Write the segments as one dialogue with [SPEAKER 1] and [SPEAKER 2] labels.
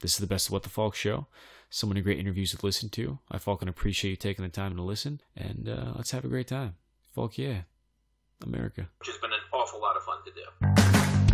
[SPEAKER 1] This is the best of What the Falk show. So many great interviews to listen to. I fucking appreciate you taking the time to listen, and uh, let's have a great time. Falk, yeah. America.
[SPEAKER 2] Which has been an awful lot of fun to do.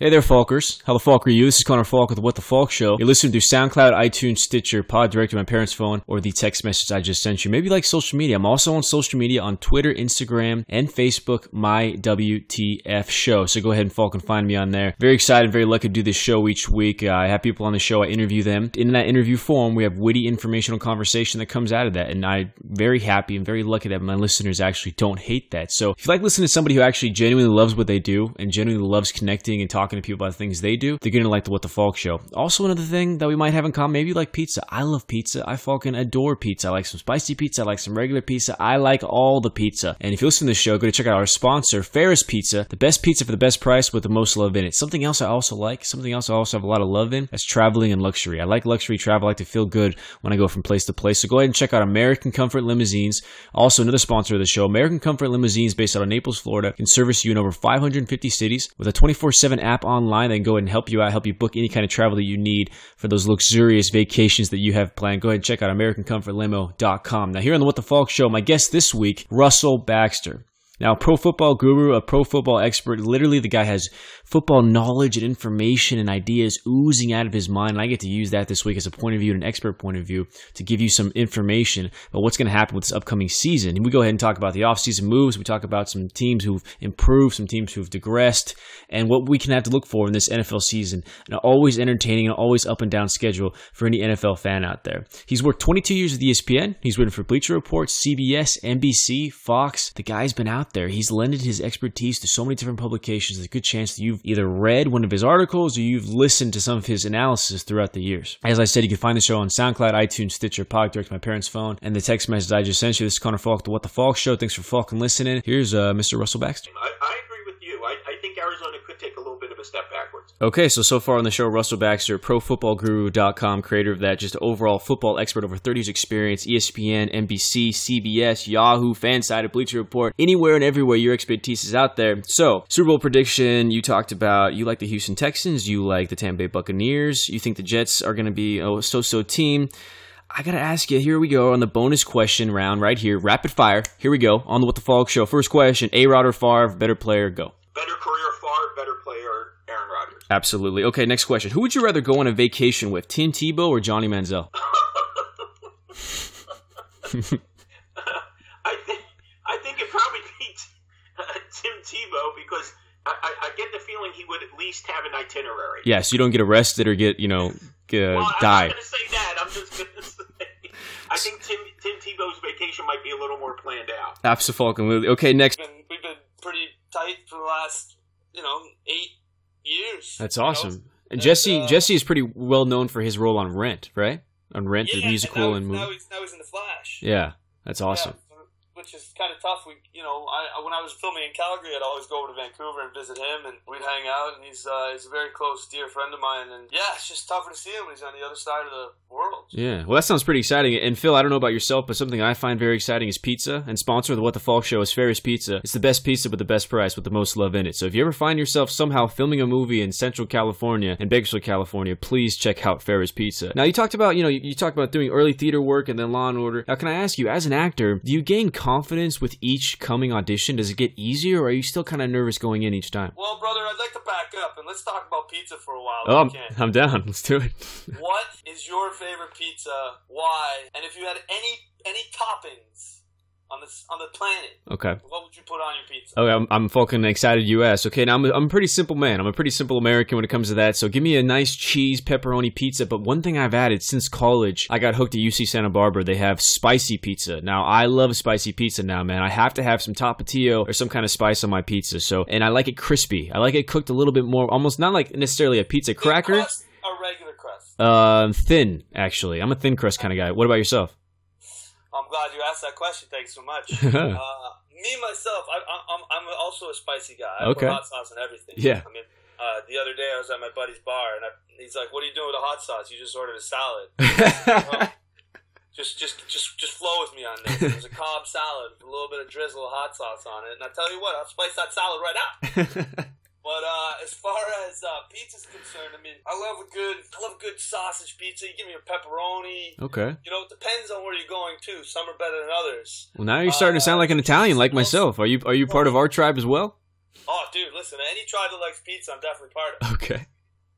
[SPEAKER 1] Hey there, Falkers. How the Falk are you? This is Connor Falk with the What the Falk Show. You're listening to SoundCloud, iTunes, Stitcher, Pod Direct my parents' phone, or the text message I just sent you. Maybe like social media. I'm also on social media on Twitter, Instagram, and Facebook, my WTF show. So go ahead and Falk and find me on there. Very excited, very lucky to do this show each week. Uh, I have people on the show, I interview them. In that interview form, we have witty informational conversation that comes out of that. And I'm very happy and very lucky that my listeners actually don't hate that. So if you like listening to somebody who actually genuinely loves what they do and genuinely loves connecting and talking to people about the things they do, they're gonna like the What the Falk show. Also, another thing that we might have in common, maybe you like pizza. I love pizza. I fucking adore pizza. I like some spicy pizza. I like some regular pizza. I like all the pizza. And if you listen to this show, go to check out our sponsor, Ferris Pizza, the best pizza for the best price with the most love in it. Something else I also like, something else I also have a lot of love in, that's traveling and luxury. I like luxury travel. I like to feel good when I go from place to place. So go ahead and check out American Comfort Limousines. Also, another sponsor of the show, American Comfort Limousines, based out of Naples, Florida, can service you in over 550 cities with a 24/7 app online. They can go ahead and help you out, help you book any kind of travel that you need for those luxurious vacations that you have planned. Go ahead and check out AmericanComfortLimo.com. Now, here on the What the Falk Show, my guest this week, Russell Baxter. Now, pro football guru, a pro football expert, literally the guy has football knowledge and information and ideas oozing out of his mind. And I get to use that this week as a point of view and an expert point of view to give you some information about what's going to happen with this upcoming season. And we go ahead and talk about the offseason moves. We talk about some teams who've improved, some teams who've digressed, and what we can have to look for in this NFL season. An always entertaining and always up and down schedule for any NFL fan out there. He's worked 22 years with ESPN. He's written for Bleacher Report, CBS, NBC, Fox. The guy's been out there. He's lended his expertise to so many different publications. There's a good chance that you've either read one of his articles or you've listened to some of his analysis throughout the years. As I said, you can find the show on SoundCloud, iTunes, Stitcher, Pod, direct my parents' phone, and the text message I just sent you. This is Connor Falk, the What the Falk Show. Thanks for fucking listening. Here's uh, Mr. Russell Baxter.
[SPEAKER 2] I, I Arizona could take a little bit of a step backwards.
[SPEAKER 1] Okay, so so far on the show, Russell Baxter, ProFootballGuru.com, creator of that, just overall football expert, over 30 years experience, ESPN, NBC, CBS, Yahoo, Fansided, Bleacher Report, anywhere and everywhere your expertise is out there. So, Super Bowl prediction, you talked about you like the Houston Texans, you like the Tampa Bay Buccaneers, you think the Jets are going to be a so-so team. I gotta ask you, here we go on the bonus question round right here, rapid fire. Here we go on the What the Falk show. First question, A-Rod or Favre, better player, go.
[SPEAKER 2] Better career Favre, better player Aaron Rodgers.
[SPEAKER 1] Absolutely. Okay, next question. Who would you rather go on a vacation with, Tim Tebow or Johnny Manziel?
[SPEAKER 2] I think I think it probably beats uh, Tim Tebow because I, I, I get the feeling he would at least have an itinerary.
[SPEAKER 1] Yeah, so you don't get arrested or get, you know, g- uh,
[SPEAKER 2] well,
[SPEAKER 1] die.
[SPEAKER 2] I'm not going to say that. I'm just going to say I think Tim Tim Tebow's vacation might be a little more planned out.
[SPEAKER 1] Absolutely. Okay, next.
[SPEAKER 3] We've been, we've been pretty tight for the last, you know, eight years.
[SPEAKER 1] That's
[SPEAKER 3] you know?
[SPEAKER 1] awesome. And
[SPEAKER 3] And,
[SPEAKER 1] Jesse,
[SPEAKER 3] uh,
[SPEAKER 1] Jesse is pretty well known for his role on Rent, right? On Rent,
[SPEAKER 3] Yeah,
[SPEAKER 1] the musical and
[SPEAKER 3] and now,
[SPEAKER 1] movie.
[SPEAKER 3] now he's now he's in the Flash.
[SPEAKER 1] Yeah, that's awesome.
[SPEAKER 3] Yeah, which is kind of tough. We, you know, I, when I was filming in Calgary, I'd always go over to Vancouver and visit him, and we'd hang out. And he's uh, he's a very close, dear friend of mine. And yeah, it's just tougher to see him when he's on the other side of the world.
[SPEAKER 1] Yeah, well, that sounds pretty exciting. And Phil, I don't know about yourself, but something I find very exciting is pizza. And sponsor of the What the Falk Show is Ferris Pizza. It's the best pizza with the best price with the most love in it. So if you ever find yourself somehow filming a movie in Central California and Bakersfield, California, please check out Ferris Pizza. Now, you talked about, you know, you, you talked about doing early theater work and then Law and Order. Now, can I ask you, as an actor, do you gain confidence with each coming audition? Does it get easier, or are you still kind of nervous going in each time?
[SPEAKER 3] Well, brother, I'd like to back up and let's talk about pizza for a while.
[SPEAKER 1] Oh,
[SPEAKER 3] if
[SPEAKER 1] I'm,
[SPEAKER 3] we can.
[SPEAKER 1] I'm down. Let's do it.
[SPEAKER 3] What is your favorite pizza? Why? And if you had any any toppings on this on the planet,
[SPEAKER 1] Okay.
[SPEAKER 3] what would you put on your pizza?
[SPEAKER 1] Okay, I'm, I'm fucking excited you asked. Okay, now I'm a, I'm a pretty simple man. I'm a pretty simple American when it comes to that. So give me a nice cheese pepperoni pizza. But one thing I've added since college, I got hooked at UC Santa Barbara. They have spicy pizza. Now I love spicy pizza now, man. I have to have some tapatio or some kind of spice on my pizza. So and I like it crispy. I like it cooked a little bit more, almost not like necessarily a pizza cracker.
[SPEAKER 3] crust or regular crust?
[SPEAKER 1] Uh, thin actually. I'm a thin crust kind of guy. What about yourself?
[SPEAKER 3] I'm glad you asked that question. Thanks so much. uh, me myself, I, I, I'm I'm also a spicy guy. I
[SPEAKER 1] Okay.
[SPEAKER 3] hot sauce and everything.
[SPEAKER 1] Yeah.
[SPEAKER 3] I mean, uh, the other day I was at my buddy's bar and I, he's like, "What are you doing with the hot sauce? You just ordered a salad." Well, just just just just flow with me on this. Was a Cobb salad with a little bit of drizzle of hot sauce on it, and I tell you what, I'll spice that salad right up. But uh, as far as uh, pizza's concerned, I mean, I love a good, I love a good sausage pizza. You give me a pepperoni.
[SPEAKER 1] Okay.
[SPEAKER 3] You know, it depends on where you're going too. Some are better than others.
[SPEAKER 1] Well, now you're starting to sound like an Italian, like myself. Are you are you part of our tribe as well?
[SPEAKER 3] Oh, dude, listen, any tribe that likes pizza, I'm definitely part of.
[SPEAKER 1] Okay.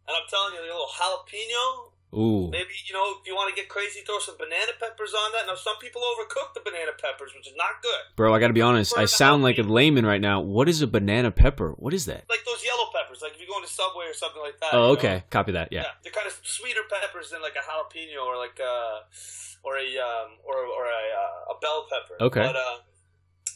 [SPEAKER 3] And I'm telling you, a little jalapeno.
[SPEAKER 1] Ooh.
[SPEAKER 3] Maybe you know, if you want to get crazy, throw some banana peppers on that. Now, some people overcook the banana peppers, which is not good.
[SPEAKER 1] Bro, I gotta be honest. I sound like a layman right now. What is a banana pepper? What is that?
[SPEAKER 3] Like those yellow peppers, like if you go into Subway or something like that.
[SPEAKER 1] Oh,
[SPEAKER 3] you know?
[SPEAKER 1] okay. Copy that. Yeah.
[SPEAKER 3] they're kind of sweeter peppers than like a jalapeno or like a or a um, or or a uh, a bell pepper.
[SPEAKER 1] Okay.
[SPEAKER 3] But uh,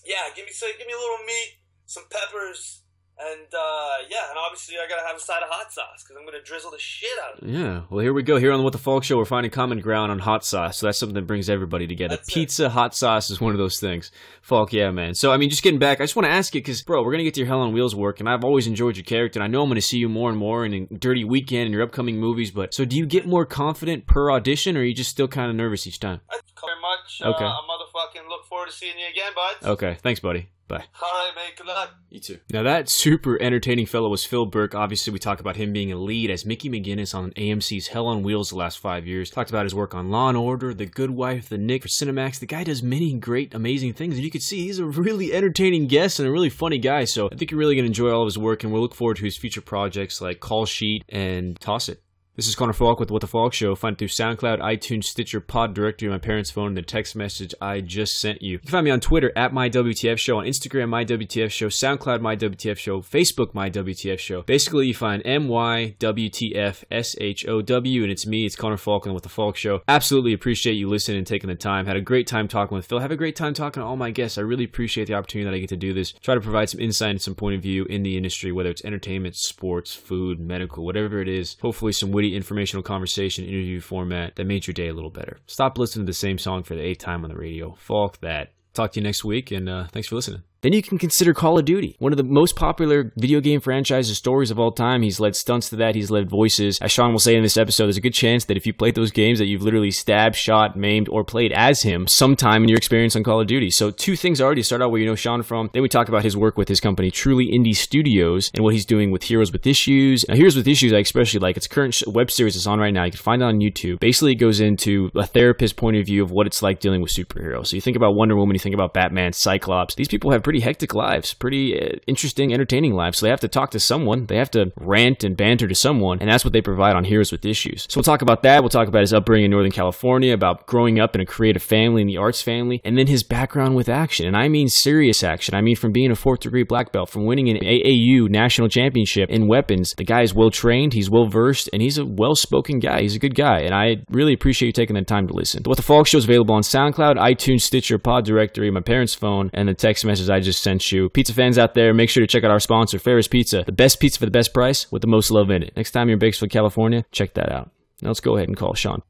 [SPEAKER 3] yeah, give me so give me a little meat, some peppers, and uh, yeah, and obviously I gotta have a side of hot sauce because I'm gonna drizzle the shit out of it.
[SPEAKER 1] Yeah. Well, here we go. Here on the What the Falk Show, we're finding common ground on hot sauce. So that's something that brings everybody together.
[SPEAKER 3] That's it.
[SPEAKER 1] Pizza, hot sauce is one of those things. Falk, yeah, man. So, I mean, just getting back, I just want to ask you, because, bro, we're to get to your Hell on Wheels work, and I've always enjoyed your character, and I know I'm to see you more and more in, in Dirty Weekend and your upcoming movies, but so do you get more confident per audition, or are you just still kind of nervous each time?
[SPEAKER 3] Thank you very much.
[SPEAKER 1] Okay.
[SPEAKER 3] Uh, I motherfucking look forward to seeing you again, bud.
[SPEAKER 1] Okay. Thanks, buddy. Bye.
[SPEAKER 3] All right, mate. Good luck.
[SPEAKER 1] You too. Now that super entertaining fellow was Phil Burke. Obviously, we talked about him being a lead as Mickey McGinnes on AMC's Hell on Wheels the last five years. Talked about his work on Law and Order, The Good Wife, The Knick for Cinemax. The guy does many great, amazing things, and you can see he's a really entertaining guest and a really funny guy. So I think you're really gonna enjoy all of his work, and we'll look forward to his future projects like Call Sheet and Toss It. This is Connor Falk with What the Falk Show. Find it through SoundCloud, iTunes, Stitcher, Pod Directory, my parents' phone, and the text message I just sent you. You can find me on Twitter at MyWTF Show, on Instagram, MyWTF Show, SoundCloud, MyWTF Show, Facebook, MyWTF Show. Basically, you find M-Y-W-T-F-S-H-O-W, and it's me, it's Connor Falk, and What the Falk Show. Absolutely appreciate you listening and taking the time. Had a great time talking with Phil. Have a great time talking to all my guests. I really appreciate the opportunity that I get to do this. Try to provide some insight and some point of view in the industry, whether it's entertainment, sports, food, medical, whatever it is. Hopefully, some witty informational conversation interview format that made your day a little better. Stop listening to the same song for the eighth time on the radio. Falk that. Talk to you next week, and uh, thanks for listening. Then you can consider Call of Duty, one of the most popular video game franchises stories of all time. He's led stunts to that. He's led voices. As Sean will say in this episode, there's a good chance that if you played those games, that you've literally stabbed, shot, maimed, or played as him sometime in your experience on Call of Duty. So two things already start out where you know Sean from. Then we talk about his work with his company, Truly Indie Studios, and what he's doing with Heroes with Issues. Now, Heroes with Issues, I especially like. It's current web series that's on right now. You can find it on YouTube. Basically, it goes into a therapist point of view of what it's like dealing with superheroes. So you think about Wonder Woman, you think about Batman, Cyclops. These people have pretty hectic lives, pretty uh, interesting, entertaining lives. So they have to talk to someone. They have to rant and banter to someone, and that's what they provide on Heroes with Issues. So we'll talk about that. We'll talk about his upbringing in Northern California, about growing up in a creative family in the arts family, and then his background with action. And I mean serious action. I mean from being a fourth degree black belt, from winning an AAU national championship in weapons. The guy is well trained, he's well versed, and he's a well spoken guy. He's a good guy, and I really appreciate you taking the time to listen. What the Falk Show is available on SoundCloud, iTunes, Stitcher, Pod Directory, my parents' phone, and the text message I just sent you. Pizza fans out there, make sure to check out our sponsor, Ferris Pizza. The best pizza for the best price with the most love in it. Next time you're in Bakersfield, California, check that out. Now let's go ahead and call Sean.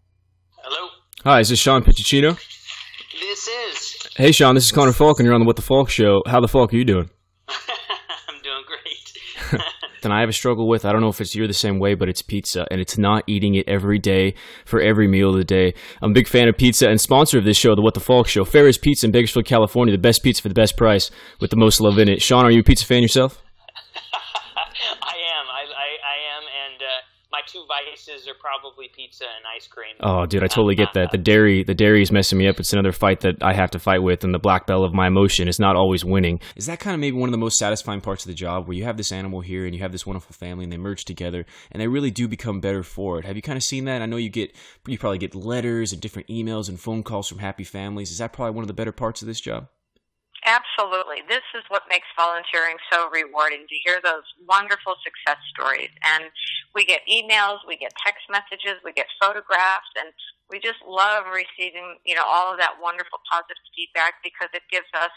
[SPEAKER 2] Hello.
[SPEAKER 1] Hi, is this Sean Picciccino?
[SPEAKER 2] This is.
[SPEAKER 1] Hey, Sean, this is Connor Falk, and you're on the What the Falk Show. How the Falk are you doing? And I have a struggle with, I don't know if it's you're the same way, but it's pizza, and it's not eating it every day for every meal of the day. I'm a big fan of pizza and sponsor of this show, the What the Falk Show. Ferris Pizza in Bakersfield, California, the best pizza for the best price with the most love in it. Sean, are you a pizza fan yourself?
[SPEAKER 4] I, I am, and uh, my two vices are probably pizza and ice cream.
[SPEAKER 1] Oh, dude, I totally get that. The dairy, the dairy is messing me up. It's another fight that I have to fight with, and the black belt of my emotion is not always winning. Is that kind of maybe one of the most satisfying parts of the job, where you have this animal here and you have this wonderful family, and they merge together, and they really do become better for it? Have you kind of seen that? I know you get, you probably get letters and different emails and phone calls from happy families. Is that probably one of the better parts of this job?
[SPEAKER 5] Absolutely. This is what makes volunteering so rewarding to hear those wonderful success stories. And we get emails, we get text messages, we get photographs, and we just love receiving, you know, all of that wonderful positive feedback because it gives us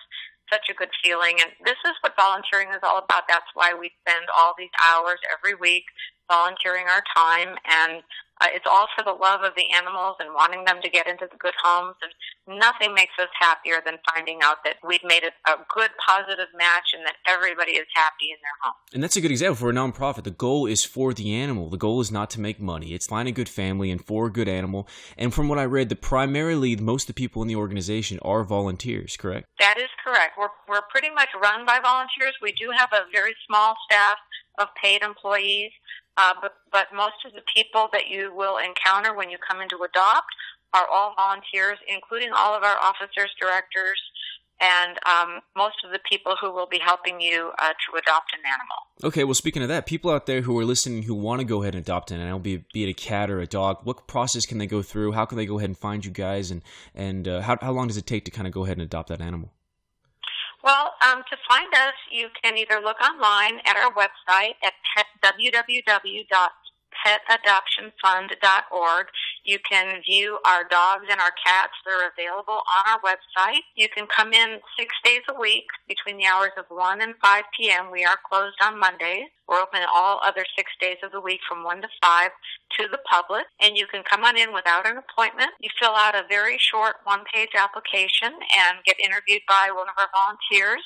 [SPEAKER 5] such a good feeling. And this is what volunteering is all about. That's why we spend all these hours every week volunteering our time and uh, it's all for the love of the animals and wanting them to get into the good homes and nothing makes us happier than finding out that we've made a, a good positive match and that everybody is happy in their home.
[SPEAKER 1] And that's a good example for a nonprofit. The goal is for the animal. The goal is not to make money. It's find a good family and for a good animal. And from what I read, the primarily most of the people in the organization are volunteers, correct?
[SPEAKER 5] That is correct. We're, we're pretty much run by volunteers. We do have a very small staff of paid employees. Uh, but, but most of the people that you will encounter when you come in to adopt are all volunteers, including all of our officers, directors, and um, most of the people who will be helping you uh, to adopt an animal.
[SPEAKER 1] Okay, well, speaking of that, people out there who are listening who want to go ahead and adopt an animal, be, be it a cat or a dog, what process can they go through? How can they go ahead and find you guys? And, and uh, how, how long does it take to kind of go ahead and adopt that animal?
[SPEAKER 5] Well, um, to find us, you can either look online at our website at www.petadoptionfund.org. You can view our dogs and our cats. They're available on our website. You can come in six days a week between the hours of 1 and 5 p.m. We are closed on Mondays. We're open all other six days of the week from 1 to 5 to the public. And you can come on in without an appointment. You fill out a very short one page application and get interviewed by one of our volunteers.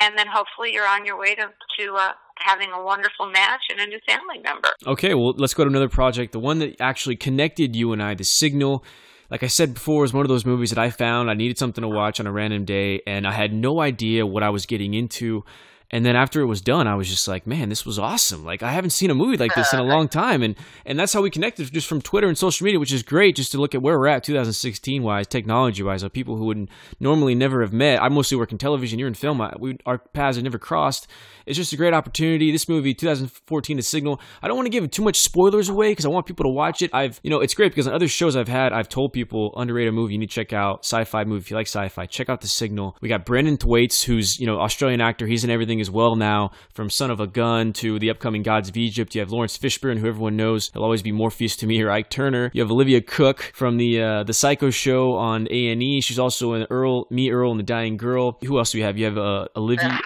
[SPEAKER 5] And then hopefully you're on your way to, to uh, having a wonderful match and a new family member.
[SPEAKER 1] Okay, well, let's go to another project. The one that actually connected you and I, The Signal. Like I said before, was one of those movies that I found. I needed something to watch on a random day, and I had no idea what I was getting into. And then after it was done, I was just like, man, this was awesome. Like I haven't seen a movie like this in a uh, long time. And and that's how we connected just from Twitter and social media, which is great just to look at where we're at 2016 wise, technology wise, of people who would normally never have met. I mostly work in television, you're in film. I, we, our paths have never crossed. It's just a great opportunity. This movie, 2014, The Signal. I don't want to give too much spoilers away because I want people to watch it. I've, you know, it's great because on other shows I've had, I've told people underrated movie you need to check out, sci-fi movie. If you like sci-fi, check out The Signal. We got Brenton Thwaites, who's you know Australian actor. He's in everything as well now, from Son of a Gun to the upcoming Gods of Egypt. You have Laurence Fishburne, who everyone knows he'll always be Morpheus to me, or Ike Turner. You have Olivia Cooke from the uh, the Psycho show on A and E. She's also in Earl, Me Earl, and the Dying Girl. Who else do you have? You have uh, Olivia.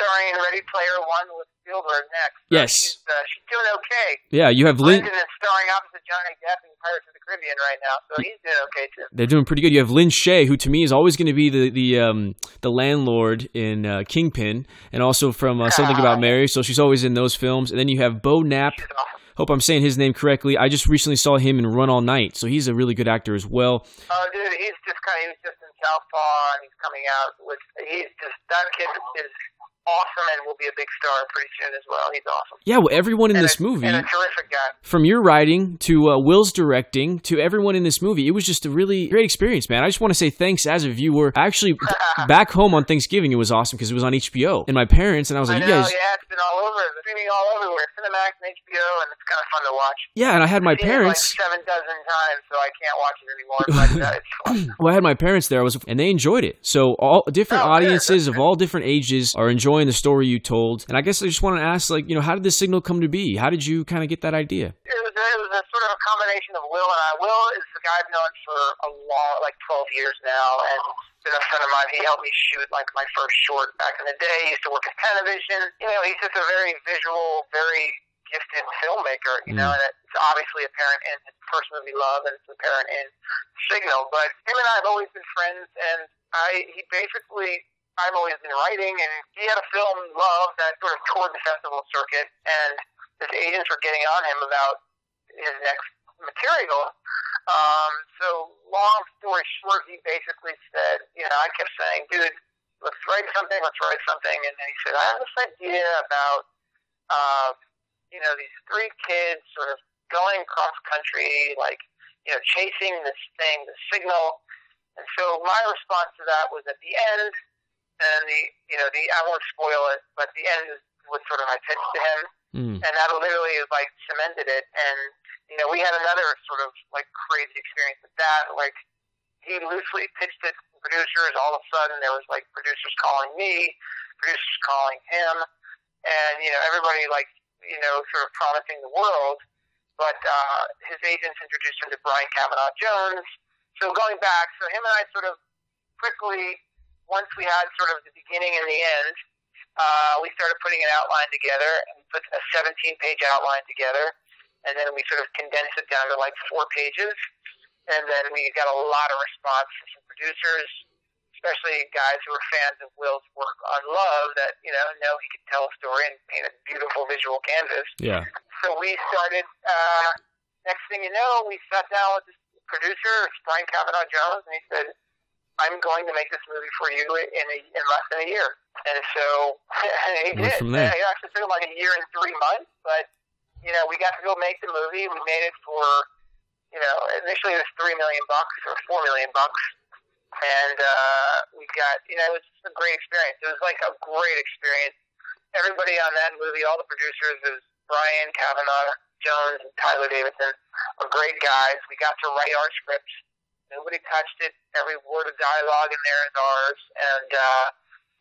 [SPEAKER 6] Ready Player One with Spielberg next. So
[SPEAKER 1] Yes.
[SPEAKER 6] She's, uh, she's doing okay.
[SPEAKER 1] Yeah, you have Lynn.
[SPEAKER 6] Lyndon is starring opposite Johnny Depp in Pirates of the Caribbean right now, so he's doing okay too.
[SPEAKER 1] They're doing pretty good. You have Lin Shaye, who to me is always going to be the the um, the landlord in uh, Kingpin, and also from uh, Something About Mary. So she's always in those films. And then you have Beau Knapp. Hope I'm saying his name correctly. I just recently saw him in Run All Night, so he's a really good actor as well.
[SPEAKER 6] Oh, dude, he's just kind of, he was just in Southpaw, and he's coming out with, he's just, that kid is awesome and will be a big star pretty soon as well. He's awesome.
[SPEAKER 1] Yeah, well, everyone in
[SPEAKER 6] and
[SPEAKER 1] this
[SPEAKER 6] a,
[SPEAKER 1] movie,
[SPEAKER 6] And a terrific guy.
[SPEAKER 1] from your writing to uh, Will's directing to everyone in this movie, it was just a really great experience, man. I just want to say thanks as a viewer. Actually, back home on Thanksgiving, it was awesome because it was on HBO, and my parents and I was
[SPEAKER 6] I
[SPEAKER 1] like,
[SPEAKER 6] know,
[SPEAKER 1] you guys,
[SPEAKER 6] yeah, it's been all over, streaming all everywhere, Cinemax and HBO, and it's kind of fun to watch.
[SPEAKER 1] yeah, and I had my
[SPEAKER 6] I've seen it
[SPEAKER 1] parents.
[SPEAKER 6] like seven dozen times, so I can't watch it anymore. But uh, it's.
[SPEAKER 1] Well, I had my parents there. I was, and they enjoyed it. So all different
[SPEAKER 6] Oh,
[SPEAKER 1] audiences of all different ages are enjoying the story you told. And I guess I just want to ask, like, you know, how did this signal come to be? How did you kind of get that idea?
[SPEAKER 6] it was, a, it was a sort of a combination of Will and I. Will is the guy I've known for a long, like 12 years now, and been a friend of mine. He helped me shoot like my first short back in the day. He used to work in television. You know, he's just a very visual, very gifted filmmaker. You know, mm. and it's obviously apparent in his first movie Love, and it's apparent in Signal. But him and I have always been friends, and I he basically. I've always been writing, and he had a film, Love, that sort of toured the festival circuit, and his agents were getting on him about his next material. Um, so long story short, he basically said, you know, I kept saying, dude, let's write something, let's write something. And then he said, I have this idea about, uh, you know, these three kids sort of going cross country, like, you know, chasing this thing, the signal. And so my response to that was at the end, and the, you know, the, I won't spoil it, but the end was sort of my pitch to him
[SPEAKER 1] Mm.
[SPEAKER 6] and that literally like cemented it. And you know, we had another sort of like crazy experience with that. Like he loosely pitched it to producers. All of a sudden, there was like producers calling me, producers calling him, and you know, everybody like you know, sort of promising the world. But uh, his agents introduced him to Brian Kavanaugh Jones. So going back, so him and I sort of quickly, once we had sort of the beginning and the end, uh, we started putting an outline together and put a 17 page outline together. And then we sort of condensed it down to like four pages. And then we got a lot of response from some producers, especially guys who were fans of Will's work on Love that, you know, know he could tell a story and paint a beautiful visual canvas.
[SPEAKER 1] Yeah.
[SPEAKER 6] So we started, uh, next thing you know, we sat down with this producer, Brian Kavanaugh Jones, and he said, I'm going to make this movie for you in, a, in less than a year. And so he did.
[SPEAKER 1] from there.
[SPEAKER 6] It actually took him like a year and three months, but you know, we got to go make the movie. We made it for, you know, initially it was three million bucks or four million bucks, and uh, we got, you know, it was just a great experience. It was like a great experience. Everybody on that movie, all the producers, was Brian Kavanaugh, Jones, and Tyler Davidson, are great guys. We got to write our scripts. Nobody touched it. Every word of dialogue in there is ours, and. uh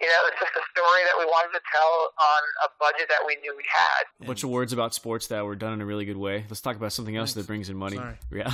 [SPEAKER 6] you know, it's just a story that we wanted to tell on a budget that we knew we had.
[SPEAKER 1] A bunch of words about sports that were done in a really good way. Let's talk about something else
[SPEAKER 7] Thanks.
[SPEAKER 1] that brings in money.
[SPEAKER 7] Sorry.
[SPEAKER 1] Real-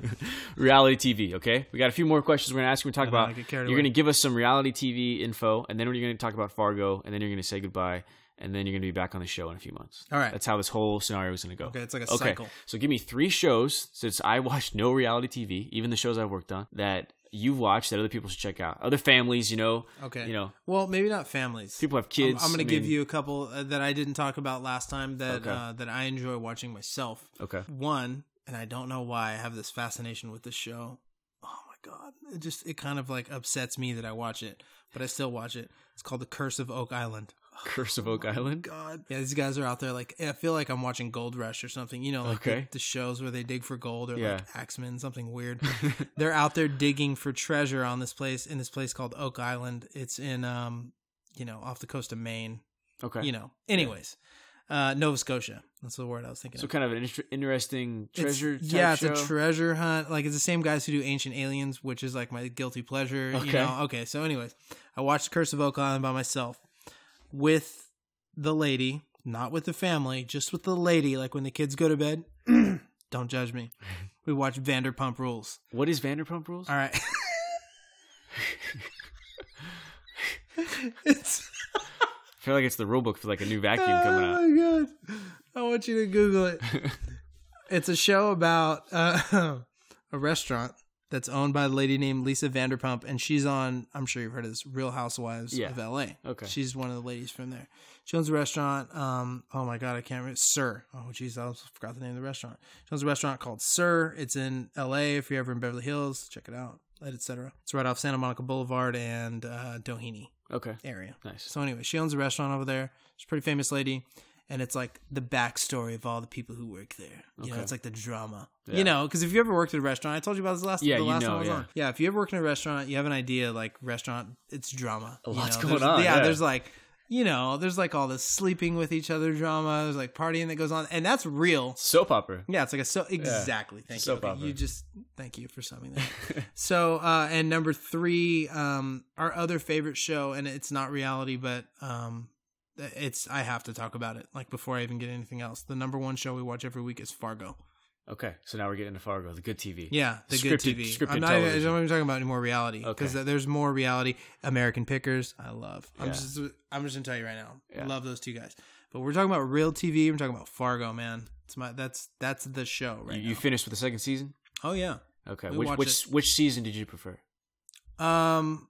[SPEAKER 1] reality TV. Okay, we got a few more questions we're gonna ask. We're gonna talk about.
[SPEAKER 7] wanna get carried
[SPEAKER 1] You're gonna give us some reality TV info, and then we're gonna talk about Fargo, and then you're gonna say goodbye, and then you're gonna be back on the show in a few months.
[SPEAKER 7] All right.
[SPEAKER 1] That's how this whole scenario is gonna go.
[SPEAKER 7] Okay, it's like a
[SPEAKER 1] okay.
[SPEAKER 7] cycle.
[SPEAKER 1] So give me three shows since I watch no reality TV, even the shows I've worked on that you've watched that other people should check out. Other families, you know.
[SPEAKER 7] Okay.
[SPEAKER 1] You know,
[SPEAKER 7] Well, maybe not families.
[SPEAKER 1] people have kids.
[SPEAKER 7] I'm, I'm going to give you a couple uh, that I didn't talk about last time that
[SPEAKER 1] Okay.
[SPEAKER 7] uh, that I enjoy watching myself.
[SPEAKER 1] Okay.
[SPEAKER 7] One, and I don't know why I have this fascination with this show. Oh my god, it just it kind of like upsets me that I watch it, but I still watch it. It's called The Curse of Oak Island.
[SPEAKER 1] Curse of Oak Island.
[SPEAKER 7] God, yeah, these guys are out there like I feel like I'm watching Gold Rush or something. You know, like the-
[SPEAKER 1] Okay.
[SPEAKER 7] the, shows where they dig for gold or
[SPEAKER 1] Yeah.
[SPEAKER 7] like Axemen, something weird. They're out there digging for treasure on this place in this place called Oak Island. It's in um, you know, off the coast of Maine.
[SPEAKER 1] Okay.
[SPEAKER 7] You know. Anyways, uh, Nova Scotia. That's the word I was thinking.
[SPEAKER 1] So
[SPEAKER 7] of.
[SPEAKER 1] kind of an inter- interesting
[SPEAKER 7] It's-
[SPEAKER 1] treasure. type
[SPEAKER 7] yeah, it's
[SPEAKER 1] show.
[SPEAKER 7] a treasure hunt. Like it's the same guys who do Ancient Aliens, which is like my guilty pleasure. You
[SPEAKER 1] Okay.
[SPEAKER 7] know. Okay. So, anyways, I watched Curse of Oak Island by myself with the lady, not with the family, just with the lady. Like when the kids go to bed. Don't judge me. We watch Vanderpump Rules.
[SPEAKER 1] What is Vanderpump Rules?
[SPEAKER 7] All right. it's
[SPEAKER 1] I feel like it's the rule book for like a new vacuum coming out.
[SPEAKER 7] Oh my god! I want you to Google it. it's a show about uh, a restaurant that's owned by a lady named Lisa Vanderpump, and she's on. I'm sure you've heard of this Real Housewives
[SPEAKER 1] Yeah.
[SPEAKER 7] of L.A.
[SPEAKER 1] Okay.
[SPEAKER 7] she's one of the ladies from there. She owns a restaurant. Um, oh my god, I can't remember. SUR. Oh jeez, I almost forgot the name of the restaurant. She owns a restaurant called SUR. It's in L.A. If you're ever in Beverly Hills, check it out. Etc. It's right off Santa Monica Boulevard and uh, Doheny
[SPEAKER 1] Okay.
[SPEAKER 7] area.
[SPEAKER 1] Nice.
[SPEAKER 7] So anyway, she owns a restaurant over there. She's a pretty famous lady, and it's like the backstory of all the people who work there. You know, it's like the drama.
[SPEAKER 1] Yeah.
[SPEAKER 7] You know, because if you ever worked at a restaurant, I told you about this last.
[SPEAKER 1] Yeah,
[SPEAKER 7] the
[SPEAKER 1] you know,
[SPEAKER 7] time I was
[SPEAKER 1] yeah.
[SPEAKER 7] on. Yeah, if you ever worked in a restaurant, you have an idea like restaurant. It's drama.
[SPEAKER 1] A
[SPEAKER 7] you
[SPEAKER 1] lot's
[SPEAKER 7] know?
[SPEAKER 1] going
[SPEAKER 7] There's-
[SPEAKER 1] on,
[SPEAKER 7] Yeah,
[SPEAKER 1] yeah.
[SPEAKER 7] there's like. You know, there's like all this sleeping with each other drama. There's like partying that goes on, and that's real.
[SPEAKER 1] Soap opera.
[SPEAKER 7] Yeah, it's like a so exactly. Thank
[SPEAKER 1] Soap
[SPEAKER 7] you. Okay,
[SPEAKER 1] opera.
[SPEAKER 7] You just thank you for summing that. so, uh, and number three, um, our other favorite show, and it's not reality, but um, it's I have to talk about it. Like before I even get anything else, the number one show we watch every week is Fargo.
[SPEAKER 1] Okay, so now we're getting to Fargo, the good TV.
[SPEAKER 7] Yeah, the
[SPEAKER 1] Scripted-
[SPEAKER 7] good TV.
[SPEAKER 1] scripted
[SPEAKER 7] I'm not
[SPEAKER 1] television.
[SPEAKER 7] I'm not even talking about any more reality because
[SPEAKER 1] Okay.
[SPEAKER 7] there's more reality. American Pickers, I love. I'm
[SPEAKER 1] Yeah.
[SPEAKER 7] just I'm just gonna tell you right now,
[SPEAKER 1] Yeah.
[SPEAKER 7] love those two guys. But we're talking about real TV. We're talking about Fargo, man. It's my that's that's the show right
[SPEAKER 1] you, you finished with the second season.
[SPEAKER 7] oh yeah.
[SPEAKER 1] Okay,
[SPEAKER 7] We
[SPEAKER 1] which which which season did you prefer?
[SPEAKER 7] Um,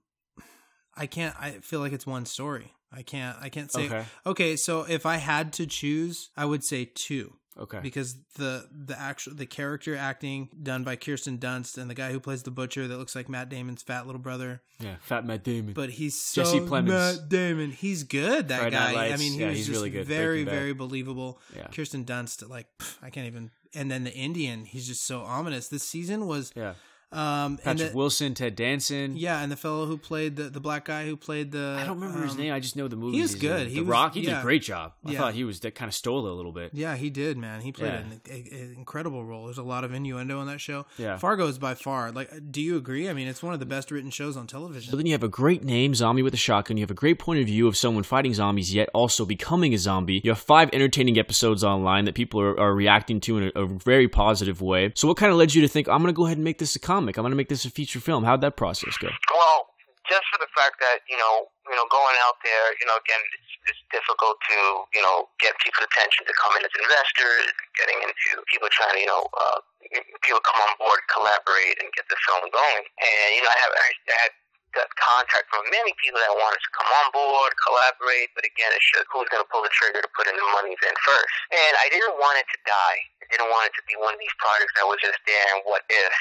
[SPEAKER 7] I can't. I feel like it's one story. I can't. I can't say.
[SPEAKER 1] Okay.
[SPEAKER 7] Okay. So if I had to choose, I would say two
[SPEAKER 1] Okay,
[SPEAKER 7] because the the actual the character acting done by Kirsten Dunst and the guy who plays the butcher that looks like Matt Damon's fat little brother,
[SPEAKER 1] yeah, Fat Matt Damon.
[SPEAKER 7] but he's so
[SPEAKER 1] Jesse Plemons.
[SPEAKER 7] Matt Damon. He's good. That
[SPEAKER 1] Friday
[SPEAKER 7] guy. I mean, he
[SPEAKER 1] Yeah,
[SPEAKER 7] was
[SPEAKER 1] he's
[SPEAKER 7] just
[SPEAKER 1] really good.
[SPEAKER 7] Very very believable.
[SPEAKER 1] Yeah.
[SPEAKER 7] Kirsten Dunst, like pff, I can't even. And then the Indian, he's just so ominous. This season was.
[SPEAKER 1] yeah,
[SPEAKER 7] Um, and
[SPEAKER 1] Patrick
[SPEAKER 7] the,
[SPEAKER 1] Wilson, Ted Danson.
[SPEAKER 7] yeah, and the fellow who played the the black guy who played the.
[SPEAKER 1] I don't remember his
[SPEAKER 7] um,
[SPEAKER 1] name. I just know the movie.
[SPEAKER 7] He was good.
[SPEAKER 1] The
[SPEAKER 7] He was-
[SPEAKER 1] Rock. He did a great job. I
[SPEAKER 7] Yeah.
[SPEAKER 1] thought he was that kind of stole it a little bit.
[SPEAKER 7] Yeah, he did, man. He played
[SPEAKER 1] Yeah.
[SPEAKER 7] an, a- an incredible role. There's a lot of innuendo in that show.
[SPEAKER 1] Yeah.
[SPEAKER 7] Fargo is by far like. Do you agree? I mean, it's one of the best written shows on
[SPEAKER 1] So
[SPEAKER 7] television.
[SPEAKER 1] then you have a great name, Zombie with a Shotgun. You have a great point of view of someone fighting zombies yet also becoming a zombie. You have five entertaining episodes online that people are, are reacting to in a, a very positive way. So what kind of led you to think, I'm going to go ahead and make this a comic? I'm going to make this a feature film. How'd that process go?
[SPEAKER 6] Well, just for the fact that you know, you know, going out there, you know, again, it's, it's difficult to you know get people's attention to come in as investors, getting into people trying to you know, uh, people come on board, collaborate, and get the film going. And you know, I have I had got contact from many people that wanted to come on board, collaborate, but again, it's just who's going to pull the trigger to put in the money in first. And I didn't want it to die. I didn't want it to be one of these projects that was just there and what if.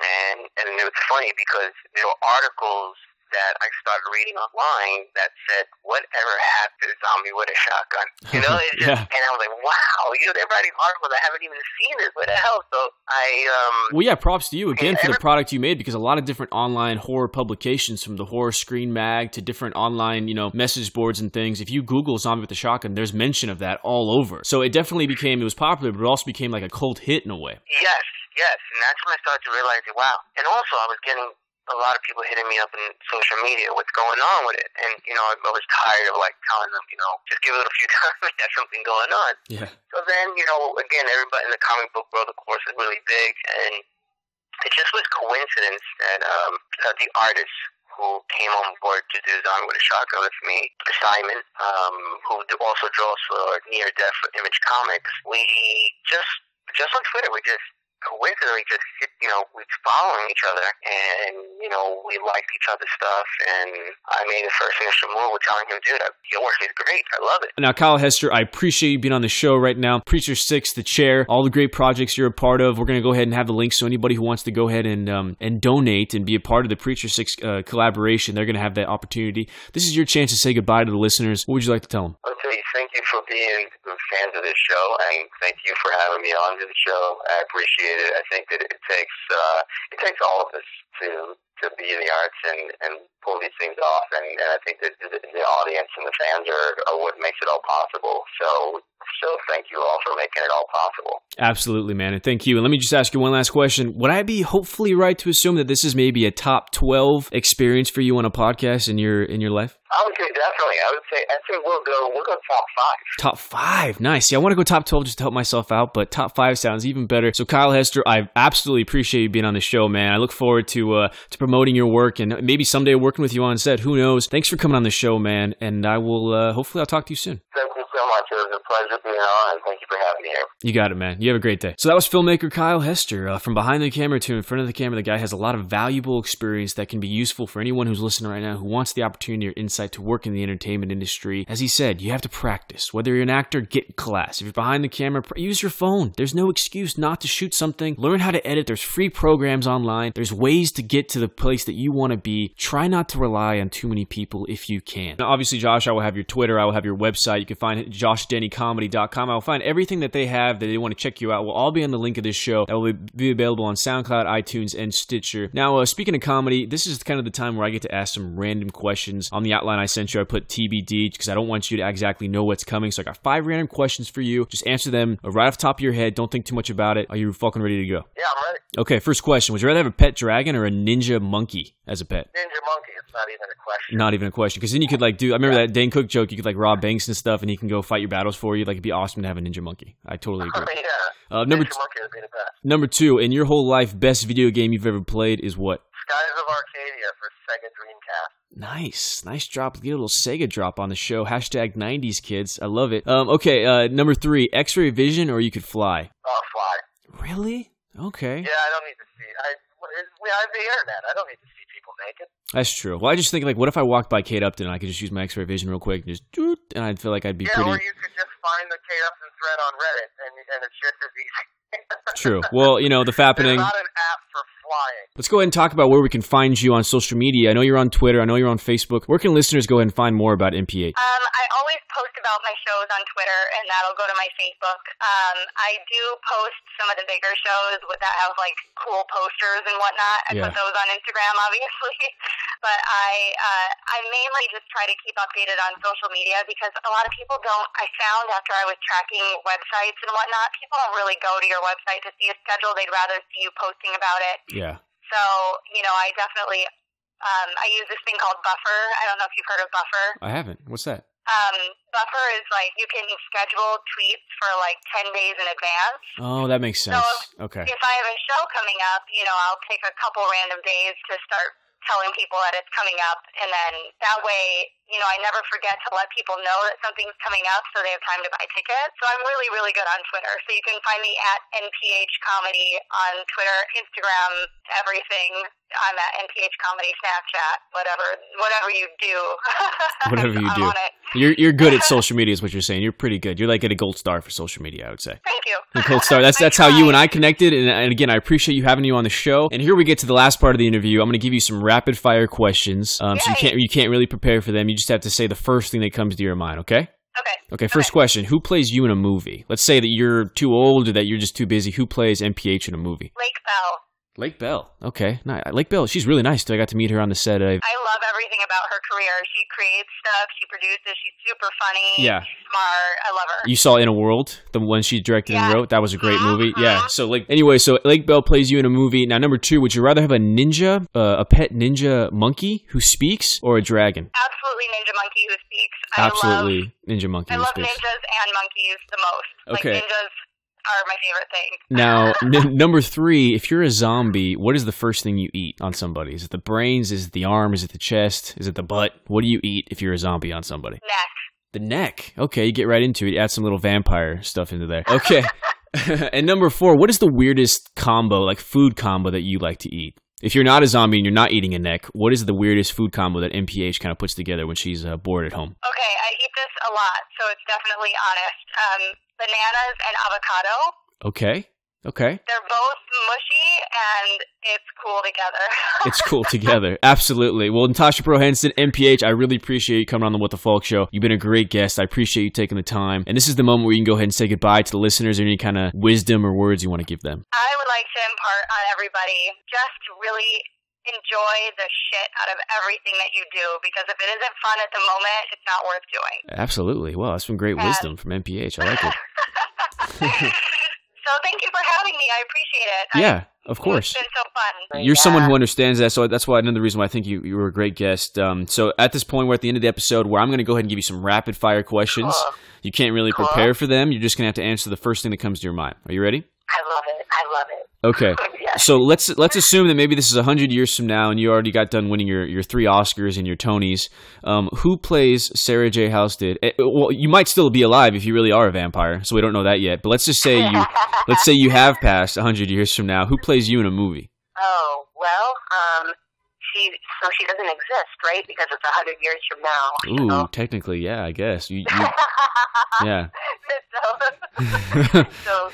[SPEAKER 6] And and it was funny because there were articles
[SPEAKER 8] that I started reading online that said, "Whatever happened to zombie with a shotgun?" You know, it's just,
[SPEAKER 1] Yeah.
[SPEAKER 8] and I was like, "Wow, you know, they're writing articles I haven't even seen it. What the hell?" So I um,
[SPEAKER 1] Well, yeah, props to you again for the product you made because a lot of different online horror publications, from the horror screen mag to different online, you know, message boards and things. If you Google "zombie with a shotgun," there's mention of that all over. So it definitely became it was popular, but it also became like a cult hit in a way.
[SPEAKER 8] Yes, yes, and that's when I started to realize, wow. And also, I was getting a lot of people hitting me up in social media, what's going on with it? And you know, I, I was tired of like telling them, you know, just give it a few times, there's something going on.
[SPEAKER 1] Yeah.
[SPEAKER 8] So then, you know, again, everybody in the comic book world, of course, is really big, and it just was coincidence that um, uh, the artist who came on board to do Zombie with a Shotgun with me, Simon, um, who also draws for Near Death for Image Comics, we just just on Twitter, we just coincidentally just hit, you know, we following each other, and you know, we liked each other's stuff, and I made the first initial move with telling him, dude, your work is great, I love it.
[SPEAKER 1] Now, Kyle Hester, I appreciate you being on the show right now. Preacher Six, The Chair, all the great projects you're a part of. We're going to go ahead and have the links so anybody who wants to go ahead and um, and donate and be a part of the Preacher Six uh, collaboration, they're going to have that opportunity. This is your chance to say goodbye to the listeners. What would you like to tell them?
[SPEAKER 8] You, thank you for being fans of this show, and thank you for having me on to the show. I appreciate it. I think that it takes uh, it takes all of us to to be in the arts and and pull these things off, and, and I think that the, the audience and the fans are, are what makes it all possible. So so thank you all for making it all possible.
[SPEAKER 1] Absolutely, man, and thank you. And let me just ask you one last question. Would I be hopefully right to assume that this is maybe a top twelve experience for you on a podcast in your in your life?
[SPEAKER 8] I would say definitely. I would say I think we'll go we'll go top five.
[SPEAKER 1] Top five, nice. Yeah, I want to go top twelve just to help myself out, but top five sounds even better. So, Kyle Hester, I absolutely appreciate you being on the show, man. I look forward to uh, to promoting your work and maybe someday working with you on set. Who knows? Thanks for coming on the show, man. And I will uh, hopefully I'll talk to you soon.
[SPEAKER 8] Much. It was a pleasure being on, and thank you for having me here.
[SPEAKER 1] You got it, man. You have a great day. So that was filmmaker Kyle Hester. Uh, from behind the camera to in front of the camera, the guy has a lot of valuable experience that can be useful for anyone who's listening right now who wants the opportunity or insight to work in the entertainment industry. As he said, you have to practice. Whether you're an actor, get class. If you're behind the camera, use your phone. There's no excuse not to shoot something. Learn how to edit. There's free programs online. There's ways to get to the place that you want to be. Try not to rely on too many people if you can. Now, obviously, Josh, I will have your Twitter. I will have your website. You can find at joshdennycomedy.com. I will find everything that they have that they want to check you out. Will all be on the link of this show. That will be available on SoundCloud, iTunes, and Stitcher. Now, uh, speaking of comedy, this is kind of the time where I get to ask some random questions. On the outline I sent you, I put TBD because I don't want you to exactly know what's coming. So I got five random questions for you. Just answer them uh, right off the top of your head. Don't think too much about it. Are you fucking ready to go?
[SPEAKER 8] Yeah, I'm ready.
[SPEAKER 1] Okay, first question. Would you rather have a pet dragon or a ninja monkey as a pet?
[SPEAKER 8] Ninja Monkey. It's not even a question.
[SPEAKER 1] Not even a question. Because then you could like do. I remember that Dane Cook joke. You could like rob banks and stuff, and he can go fight your battles for you. Like it'd be awesome to have a ninja monkey. I totally agree.
[SPEAKER 8] yeah.
[SPEAKER 1] Uh, number
[SPEAKER 8] Ninja Monkey would be the best.
[SPEAKER 1] number two. In your whole life, best video game you've ever played is what?
[SPEAKER 8] Skies of Arcadia for Sega Dreamcast.
[SPEAKER 1] Nice, nice drop. Get a little Sega drop on the show. Hashtag '90s kids. I love it. Um, okay, uh, number three. X-ray vision or you could fly.
[SPEAKER 8] Oh, fly.
[SPEAKER 1] Really? Okay.
[SPEAKER 8] Yeah, I don't need to see. I, we have the internet. I don't need to see people naked.
[SPEAKER 1] That's true. Well, I just think like, what if I walked by Kate Upton and I could just use my X-ray vision real quick and just doot, and I'd feel like I'd be
[SPEAKER 8] yeah,
[SPEAKER 1] pretty.
[SPEAKER 8] or you could just find the Kate Upton thread on Reddit, and, and it's just as easy.
[SPEAKER 1] True. Well, you know the
[SPEAKER 8] There's
[SPEAKER 1] fappening.
[SPEAKER 8] not an app for flying.
[SPEAKER 1] Let's go ahead and talk about where we can find you on social media. I know you're on Twitter. I know you're on Facebook. Where can listeners go ahead and find more about NPH?
[SPEAKER 9] Um, I always post about my shows on Twitter, and that'll go to my Facebook. Um, I do post some of the bigger shows with, that have like cool posters and whatnot. I
[SPEAKER 1] Yeah.
[SPEAKER 9] put those on Instagram, obviously, but I uh, I mainly just try to keep updated on social media because a lot of people don't. I found after I was tracking websites and whatnot, people don't really go to your website to see a schedule. They'd rather see you posting about it.
[SPEAKER 1] Yeah.
[SPEAKER 9] So you know, I definitely. Um, I use this thing called Buffer. I don't know if you've heard of Buffer.
[SPEAKER 1] I haven't. What's that?
[SPEAKER 9] Um, buffer is like you can schedule tweets for like 10 days in advance.
[SPEAKER 1] Oh, that makes sense. Okay.
[SPEAKER 9] If I have a show coming up, you know, I'll take a couple random days to start telling people that it's coming up. And then that way, you know, I never forget to let people know that something's coming up so they have time to buy tickets. So I'm really, really good on Twitter. So you can find me at NPH Comedy on Twitter, Instagram, everything. I'm at NPH Comedy, Snapchat, whatever, whatever you do.
[SPEAKER 1] Whatever you do. You're you're good at social media, is what you're saying. You're pretty good. You're like at a gold star for social media, I would say.
[SPEAKER 9] Thank you.
[SPEAKER 1] A gold star. That's that's how you and I connected. And, and again, I appreciate you having you on the show. And here we get to the last part of the interview. I'm going to give you some rapid fire questions. Um, so you can't you can't really prepare for them. You just have to say the first thing that comes to your mind. Okay.
[SPEAKER 9] Okay.
[SPEAKER 1] Okay. First question: Who plays you in a movie? Let's say that you're too old or that you're just too busy. Who plays NPH in a movie?
[SPEAKER 9] Lake Bell.
[SPEAKER 1] Lake Bell. Okay. Nice. Lake Bell. She's really nice too. I got to meet her on the set. I,
[SPEAKER 9] I love everything about her career. She creates stuff. She produces. She's super funny.
[SPEAKER 1] Yeah.
[SPEAKER 9] She's smart. I love her.
[SPEAKER 1] You saw In a World, the one she directed and
[SPEAKER 9] Yeah.
[SPEAKER 1] wrote. That was a great
[SPEAKER 9] Mhm,
[SPEAKER 1] movie. Yeah.
[SPEAKER 9] mhm.
[SPEAKER 1] So like, anyway, so Lake Bell plays you in a movie. Now, number two, would you rather have a ninja, uh, a pet ninja monkey who speaks, or a dragon?
[SPEAKER 9] Absolutely Ninja Monkey who speaks. I love
[SPEAKER 1] Absolutely, ninja monkey
[SPEAKER 9] I love
[SPEAKER 1] speaks.
[SPEAKER 9] ninjas and monkeys the most.
[SPEAKER 1] Okay.
[SPEAKER 9] Like ninjas are my favorite thing.
[SPEAKER 1] Now, n- number three, if you're a zombie, what is the first thing you eat on somebody? Is it the brains? Is it the arm? Is it the chest? Is it the butt? What do you eat if you're a zombie on somebody?
[SPEAKER 9] Neck.
[SPEAKER 1] The neck. Okay, you get right into it. You add some little vampire stuff into there. Okay. and number four, what is the weirdest combo, like food combo, that you like to eat? If you're not a zombie and you're not eating a neck, what is the weirdest food combo that NPH kind of puts together when she's uh, bored at home?
[SPEAKER 9] Okay, I eat this a lot, so it's definitely honest. Um, bananas and avocado.
[SPEAKER 1] Okay. Okay.
[SPEAKER 9] They're both mushy and it's cool together.
[SPEAKER 1] It's cool together. Absolutely. Well, Natasha Pro Henson, NPH, I really appreciate you coming on the What the Falk show. You've been a great guest. I appreciate you taking the time. And this is the moment where you can go ahead and say goodbye to the listeners or any kind of wisdom or words you want to give them.
[SPEAKER 9] I would like to impart on everybody just really enjoy the shit out of everything that you do because if it isn't fun at the moment, it's not worth doing.
[SPEAKER 1] Absolutely. Well, that's some great
[SPEAKER 9] Yeah.
[SPEAKER 1] wisdom from NPH. I like it.
[SPEAKER 9] so thank you for having me. I appreciate it. I-
[SPEAKER 1] Yeah, of course.
[SPEAKER 9] It's been so fun.
[SPEAKER 1] You're someone who understands that, so that's why another reason why I think you, you were a great guest. Um, so at this point, we're at the end of the episode where I'm going to go ahead and give you some rapid fire questions.
[SPEAKER 6] Cool.
[SPEAKER 1] You can't really
[SPEAKER 6] Cool.
[SPEAKER 1] prepare for them. You're just going to have to answer the first thing that comes to your mind. Are you ready?
[SPEAKER 6] I love it. I love it.
[SPEAKER 1] Okay.
[SPEAKER 6] Yes.
[SPEAKER 1] So let's let's assume that maybe this is hundred years from now, and you already got done winning your, your three Oscars and your Tonys. Um, who plays Sarah J. Houston? Eh, Well, you might still be alive if you really are a vampire, so we don't know that yet. But let's just say you let's say you have passed hundred years from now. Who plays you in a movie?
[SPEAKER 6] Oh well, um, she so she doesn't exist, right? Because it's a hundred years from now.
[SPEAKER 1] Ooh, technically, yeah, I guess. You, you yeah.
[SPEAKER 6] so, so,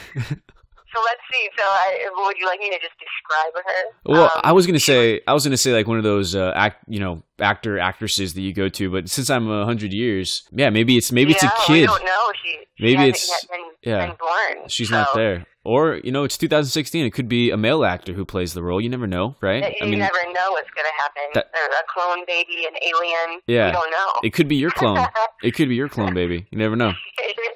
[SPEAKER 6] so let's see. So, I, would you like me to just describe her?
[SPEAKER 1] Well,
[SPEAKER 6] Um,
[SPEAKER 1] I was gonna say I was gonna say like one of those uh, act, you know, actor actresses that you go to, but since I'm a hundred years, yeah, maybe it's maybe it's a kid.
[SPEAKER 6] We don't know. She, she
[SPEAKER 1] Maybe it's-
[SPEAKER 6] been,
[SPEAKER 1] yeah.
[SPEAKER 6] been born.
[SPEAKER 1] She's
[SPEAKER 6] so,
[SPEAKER 1] not there. Or, you know, it's 2016. It could be a male actor who plays the role. You never know, right?
[SPEAKER 6] You
[SPEAKER 1] I mean,
[SPEAKER 6] never know what's going to happen.
[SPEAKER 1] That-
[SPEAKER 6] a clone baby, an alien.
[SPEAKER 1] Yeah.
[SPEAKER 6] You don't know.
[SPEAKER 1] it could be your clone. It could be your clone, baby. You never know.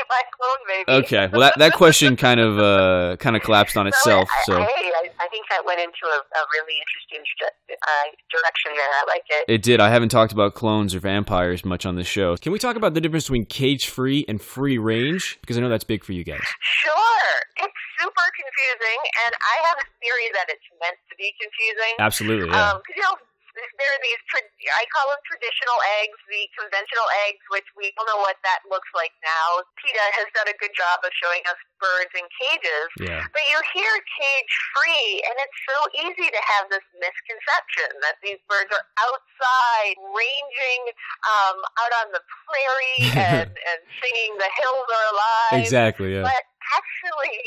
[SPEAKER 6] my clone baby.
[SPEAKER 1] Okay. Well, that, that question kind of uh, kind of collapsed on itself. So
[SPEAKER 6] I, hey, I, I think that went into a, a really interesting uh, direction there. I like it.
[SPEAKER 1] it did. I haven't talked about clones or vampires much on this show. Can we talk about the difference between cage free and free range? Because I know that's big for you guys.
[SPEAKER 6] Sure. It's super confusing, and I have a theory that it's meant to be confusing.
[SPEAKER 1] Absolutely. Yeah.
[SPEAKER 6] Um, you know, there are these, tra- I call them traditional eggs, the conventional eggs, which we don't know what that looks like now. PETA has done a good job of showing us birds in cages.
[SPEAKER 1] yeah.
[SPEAKER 6] But you hear cage free, and it's so easy to have this misconception that these birds are outside, ranging um, out on the prairie and, and singing "The Hills Are Alive."
[SPEAKER 1] Exactly. Yeah.
[SPEAKER 6] But actually,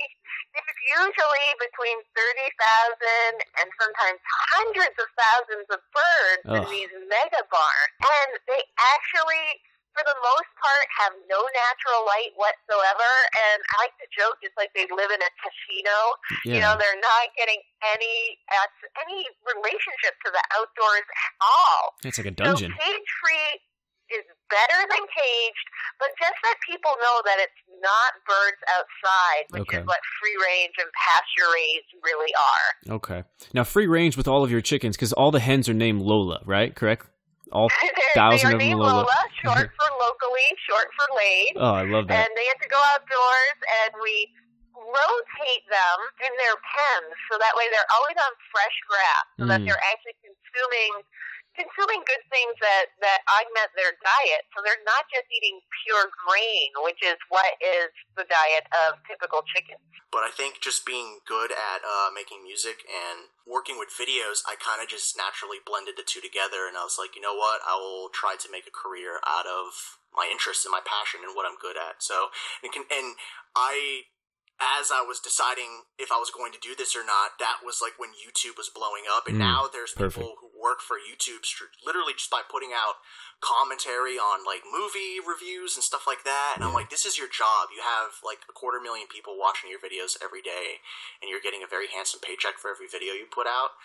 [SPEAKER 6] there's usually between 30,000 and sometimes hundreds of thousands of birds in these mega barns. And they actually, for the most part, have no natural light whatsoever. And I like to joke it's like they live in a casino. You know, they're not getting any uh, any relationship to the outdoors at all.
[SPEAKER 1] It's like a dungeon.
[SPEAKER 6] So cage free is better than caged, but just that people know that it's not birds outside, which
[SPEAKER 1] Okay.
[SPEAKER 6] is what free range and pasture raised really are.
[SPEAKER 1] Okay. Now, free range with all of your chickens, because all the hens are named Lola, right? Correct? All thousand of them
[SPEAKER 6] named
[SPEAKER 1] Lola.
[SPEAKER 6] Lola, short for locally, short for laid.
[SPEAKER 1] Oh, I love that.
[SPEAKER 6] and they have to go outdoors and we rotate them in their pens so that way they're always on fresh grass so that
[SPEAKER 1] Mm.
[SPEAKER 6] they're actually consuming
[SPEAKER 9] consuming good things that that augment their diet. So they're not just eating pure grain, which is what is the diet of typical chickens.
[SPEAKER 10] But I think just being good at uh, making music and working with videos, I kind of just naturally blended the two together, and I was like, you know what, I will try to make a career out of my interest and my passion and what I'm good at. So, and, and I as I was deciding if I was going to do this or not, that was like when YouTube was blowing up, and
[SPEAKER 1] Mm,
[SPEAKER 10] now there's
[SPEAKER 1] perfect.
[SPEAKER 10] people who work for YouTube literally just by putting out commentary on like movie reviews and stuff like that. And I'm like, this is your job. You have like a quarter million people watching your videos every day, and you're getting a very handsome paycheck for every video you put out.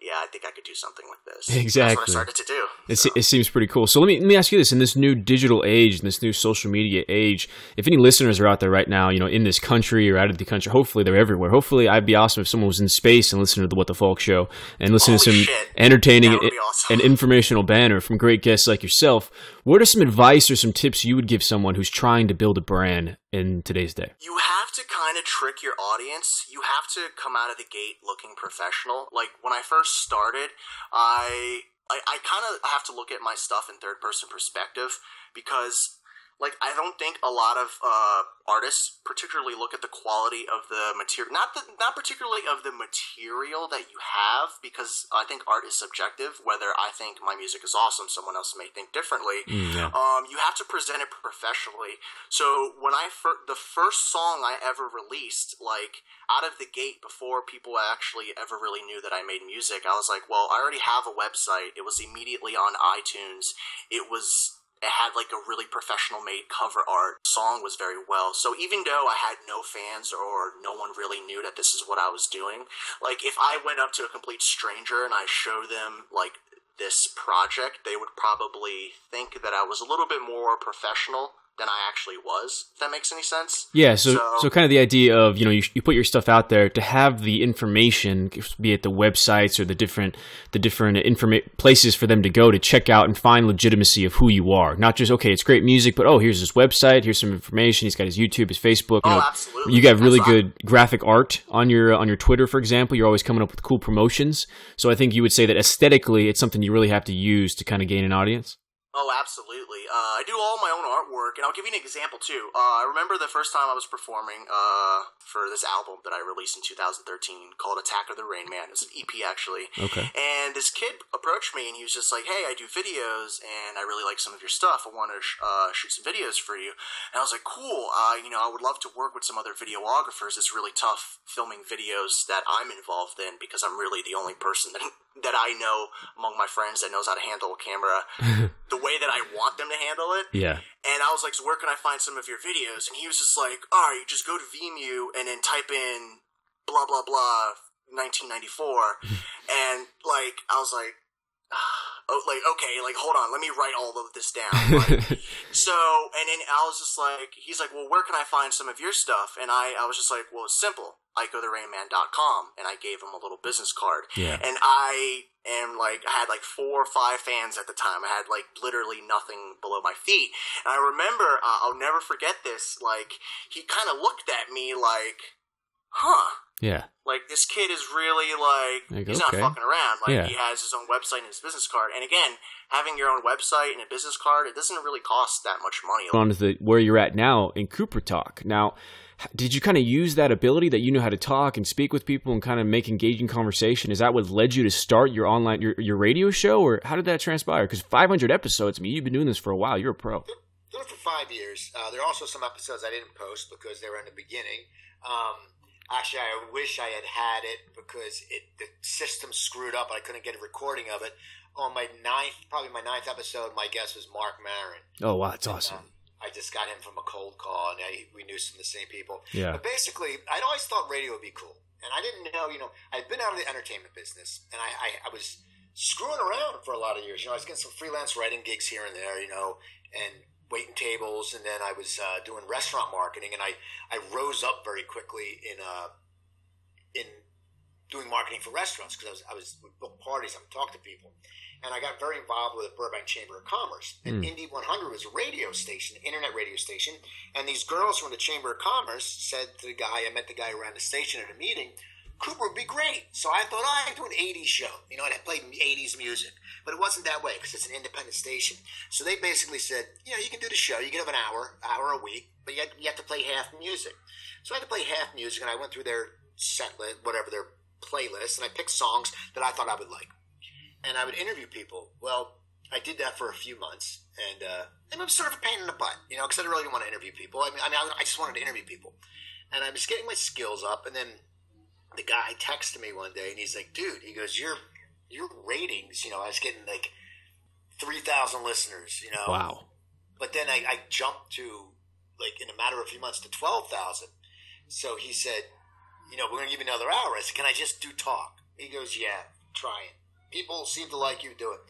[SPEAKER 10] Yeah, I think I could do something like this. That's what
[SPEAKER 1] Exactly.
[SPEAKER 10] I started to do.
[SPEAKER 1] It, se- it seems pretty cool. So let me let me ask you this: in this new digital age, in this new social media age, if any listeners are out there right now, you know, in this country or out of the country, hopefully they're everywhere. Hopefully, I'd be awesome if someone was in space and listening to the What the Falk Show and listening to some
[SPEAKER 10] shit.
[SPEAKER 1] entertaining and,
[SPEAKER 10] awesome.
[SPEAKER 1] and informational banner from great guests like yourself. What are some advice or some tips you would give someone who's trying to build a brand in today's day?
[SPEAKER 10] you have to kind of trick your audience. You have to come out of the gate looking professional. Like when I first started, I I, I kind of have to look at my stuff in third person perspective because like I don't think a lot of uh, artists particularly look at the quality of the material, not the, not particularly of the material that you have, because I think art is subjective. Whether I think my music is awesome, someone else may think differently.
[SPEAKER 1] yeah.
[SPEAKER 10] Um, you have to present it professionally. So when I fir- the first song I ever released, like out of the gate before people actually ever really knew that I made music, I was like, well, I already have a website. It was immediately on iTunes. It was it had like a really professional made cover art. Song was very well. So even though I had no fans or no one really knew that this is what I was doing, like if I went up to a complete stranger and I showed them like this project, they would probably think that I was a little bit more professional than I actually was. If that makes any sense.
[SPEAKER 1] Yeah, so,
[SPEAKER 10] So-
[SPEAKER 1] so kind of the idea of you know you, you put your stuff out there to have the information, be it the websites or the different the different informa- places for them to go to check out and find legitimacy of who you are. Not just okay, it's great music, but oh, here's his website, here's some information. He's got his YouTube, his Facebook. You
[SPEAKER 10] Oh,
[SPEAKER 1] know,
[SPEAKER 10] absolutely.
[SPEAKER 1] You got really
[SPEAKER 10] That's-
[SPEAKER 1] good graphic art on your on your Twitter, for example. You're always coming up with cool promotions. So I think you would say that aesthetically, it's something you really have to use to kind of gain an audience.
[SPEAKER 10] Oh, absolutely. Uh, I do all my own artwork, and I'll give you an example too. Uh, I remember the first time I was performing uh, for this album that I released in 2013 called Attack of the Rain Man. It's an EP actually.
[SPEAKER 1] Okay.
[SPEAKER 10] And this kid approached me, and he was just like, "Hey, I do videos, and I really like some of your stuff. I want to sh- uh, shoot some videos for you." And I was like, "Cool. Uh, you know, I would love to work with some other videographers. It's really tough filming videos that I'm involved in because I'm really the only person that that I know among my friends that knows how to handle a camera the way that I want them to handle it."
[SPEAKER 1] Yeah.
[SPEAKER 10] And I was like, so where can I find some of your videos? And he was just like, all right, just go to Vimeo and then type in blah, blah, blah, 1994. and like, I was like, ah. Oh, like, okay, like, hold on, let me write all of this down. Like, so, and then I was just like, he's like, well, where can I find some of your stuff? And I, I was just like, well, it's simple. IcoTheRainMan.com. And I gave him a little business card.
[SPEAKER 1] Yeah.
[SPEAKER 10] And I am like, I had like four or five fans at the time. I had like literally nothing below my feet. And I remember, uh, I'll never forget this. Like, he kind of looked at me like, huh.
[SPEAKER 1] Yeah.
[SPEAKER 10] Like this kid is really like,
[SPEAKER 1] Like,
[SPEAKER 10] he's
[SPEAKER 1] okay.
[SPEAKER 10] not fucking around. Like
[SPEAKER 1] Yeah.
[SPEAKER 10] he has his own website and his business card. And again, having your own website and a business card, it doesn't really cost that much money.
[SPEAKER 1] on to the where you're at now in Cooper Talk. Now, did you kind of use that ability that you know how to talk and speak with people and kind of make engaging conversation? Is that what led you to start your online your, your radio show, or how did that transpire? Because 500 episodes. I mean, you've been doing this for a while. You're a pro.
[SPEAKER 11] Did it for five years. Uh, there are also some episodes I didn't post because they were in the beginning. Um, actually, I wish I had had it because it the system screwed up. and I couldn't get a recording of it. On my ninth, probably my ninth episode, my guest was Marc Maron.
[SPEAKER 1] Oh wow, that's
[SPEAKER 11] And,
[SPEAKER 1] awesome.
[SPEAKER 11] um, I just got him from a cold call, and I, we knew some of the same people.
[SPEAKER 1] Yeah.
[SPEAKER 11] But basically, I'd always thought radio would be cool, and I didn't know. You know, I'd been out of the entertainment business, and I, I, I was screwing around for a lot of years. You know, I was getting some freelance writing gigs here and there. You know, and waiting tables, and then I was uh, doing restaurant marketing, and I, I rose up very quickly in uh, in doing marketing for restaurants because I was I was would book parties, I would talk to people, and I got very involved with the Burbank Chamber of Commerce. And Indy 100 was a radio station, internet radio station, and these girls from the Chamber of Commerce said to the guy, I met the guy who ran the station at a meeting, Cooper would be great. So I thought, oh, I'd do an 80s show, you know, and I played 80s music. But it wasn't that way because it's an independent station. So they basically said, you know, you can do the show. You can have an hour, hour a week, but you have, you have to play half music. So I had to play half music, and I went through their set list, whatever their playlist, and I picked songs that I thought I would like. And I would interview people. Well, I did that for a few months, and uh, and I'm sort of a pain in the butt, you know, because I didn't really want to interview people. I mean, I mean, I just wanted to interview people, and I was getting my skills up, and then the guy texted me one day, and he's like, "Dude," he goes, "Your your ratings, you know, I was getting like three thousand listeners, you know,
[SPEAKER 1] Wow.
[SPEAKER 11] but then I, I jumped to like in a matter of a few months to twelve thousand. So he said, you know, we're gonna give you another hour. I said, can I just do talk? He goes, yeah, try it. People seem to like you do it.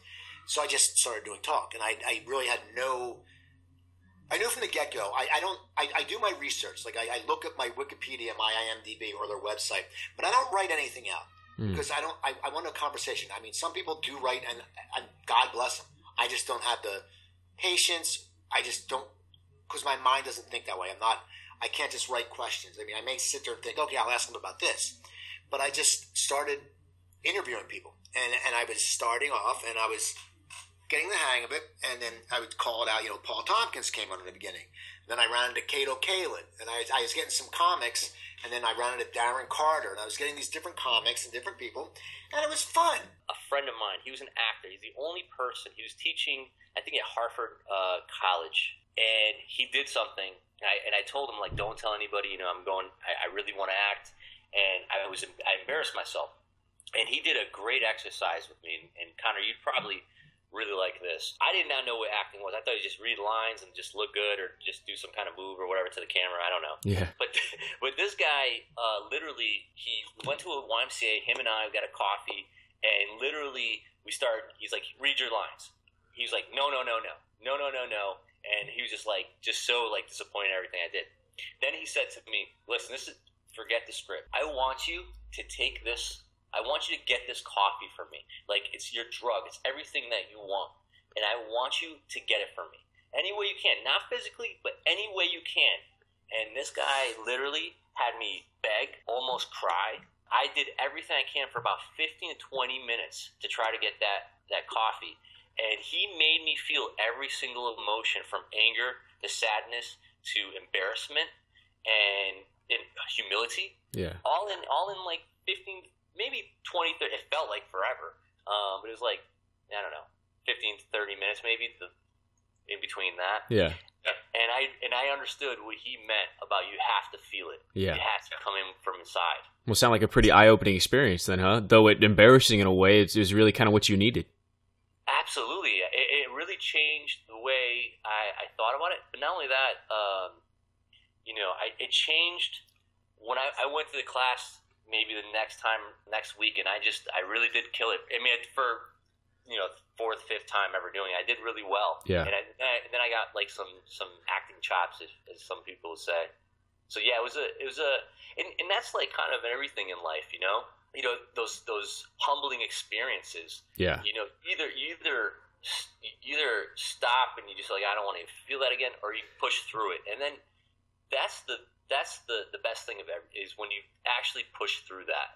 [SPEAKER 11] So I just started doing talk, and I, I really had no. I knew from the get go. I, I don't. I, I do my research. Like I, I look at my Wikipedia, my IMDb, or their website, but I don't write anything out hmm. because I don't. I, I want a conversation. I mean, some people do write, and, and God bless them. I just don't have the patience. I just don't because my mind doesn't think that way. I'm not. I can't just write questions. I mean, I may sit there and think, okay, I'll ask them about this, but I just started interviewing people, and and I was starting off, and I was getting the hang of it, and then I would call it out. You know, Paul Tompkins came on in the beginning. Then I ran into Kato Kaelin, and I, I was getting some comics, and then I ran into Darren Carter, and I was getting these different comics and different people, and it was fun.
[SPEAKER 12] a friend of mine. He was an actor. He's the only person. He was teaching, I think, at Harvard uh, College, and he did something. And I, and I told him like, don't tell anybody. You know, I'm going. I, I really want to act, and I was I embarrassed myself. And he did a great exercise with me. And, and Connor, you'd probably really like this. I did not know what acting was. I thought you just read lines and just look good, or just do some kind of move or whatever to the camera. I don't know.
[SPEAKER 1] Yeah.
[SPEAKER 12] But but this guy, uh, literally, he went to a YMCA. Him and I got a coffee, and literally we started. He's like, "Read your lines." He was like, "No, no, no, no, no, no, no, no," and he was just like, just so like disappointed in everything I did. Then he said to me, "Listen, this is forget the script. I want you to take this. I want you to get this coffee for me. Like it's your drug. It's everything that you want, and I want you to get it for me any way you can. Not physically, but any way you can." And this guy literally had me beg, almost cry. I did everything I can for about 15 to 20 minutes to try to get that, that coffee. And he made me feel every single emotion from anger to sadness to embarrassment and, and humility.
[SPEAKER 1] Yeah.
[SPEAKER 12] All in all in like 15, maybe 20, 30. It felt like forever. Um, but it was like, I don't know, 15 to 30 minutes maybe the, in between that
[SPEAKER 1] Yeah.
[SPEAKER 12] and I and I understood what he meant about you have to feel it.
[SPEAKER 1] Yeah.
[SPEAKER 12] it has to come in from inside.
[SPEAKER 1] Well, sound like a pretty eye-opening experience then, huh? Though it embarrassing in a way, it was really kind of what you needed.
[SPEAKER 12] Absolutely, it, it really changed the way I, I thought about it. But not only that, um, you know, I, it changed when I, I went to the class. Maybe the next time, next week, and I just I really did kill it. I mean, for you know fourth, fifth time ever doing it, I did really well.
[SPEAKER 1] Yeah.
[SPEAKER 12] and, I, then I- then I got like some some acting chops, as, as some people would say. So yeah, it was a it was a and, and that's like kind of everything in life, you know. You know those those humbling experiences.
[SPEAKER 1] Yeah.
[SPEAKER 12] You know, either either either stop and you just like I don't want to feel that again, or you push through it, and then that's the that's the the best thing of every is when you actually push through that.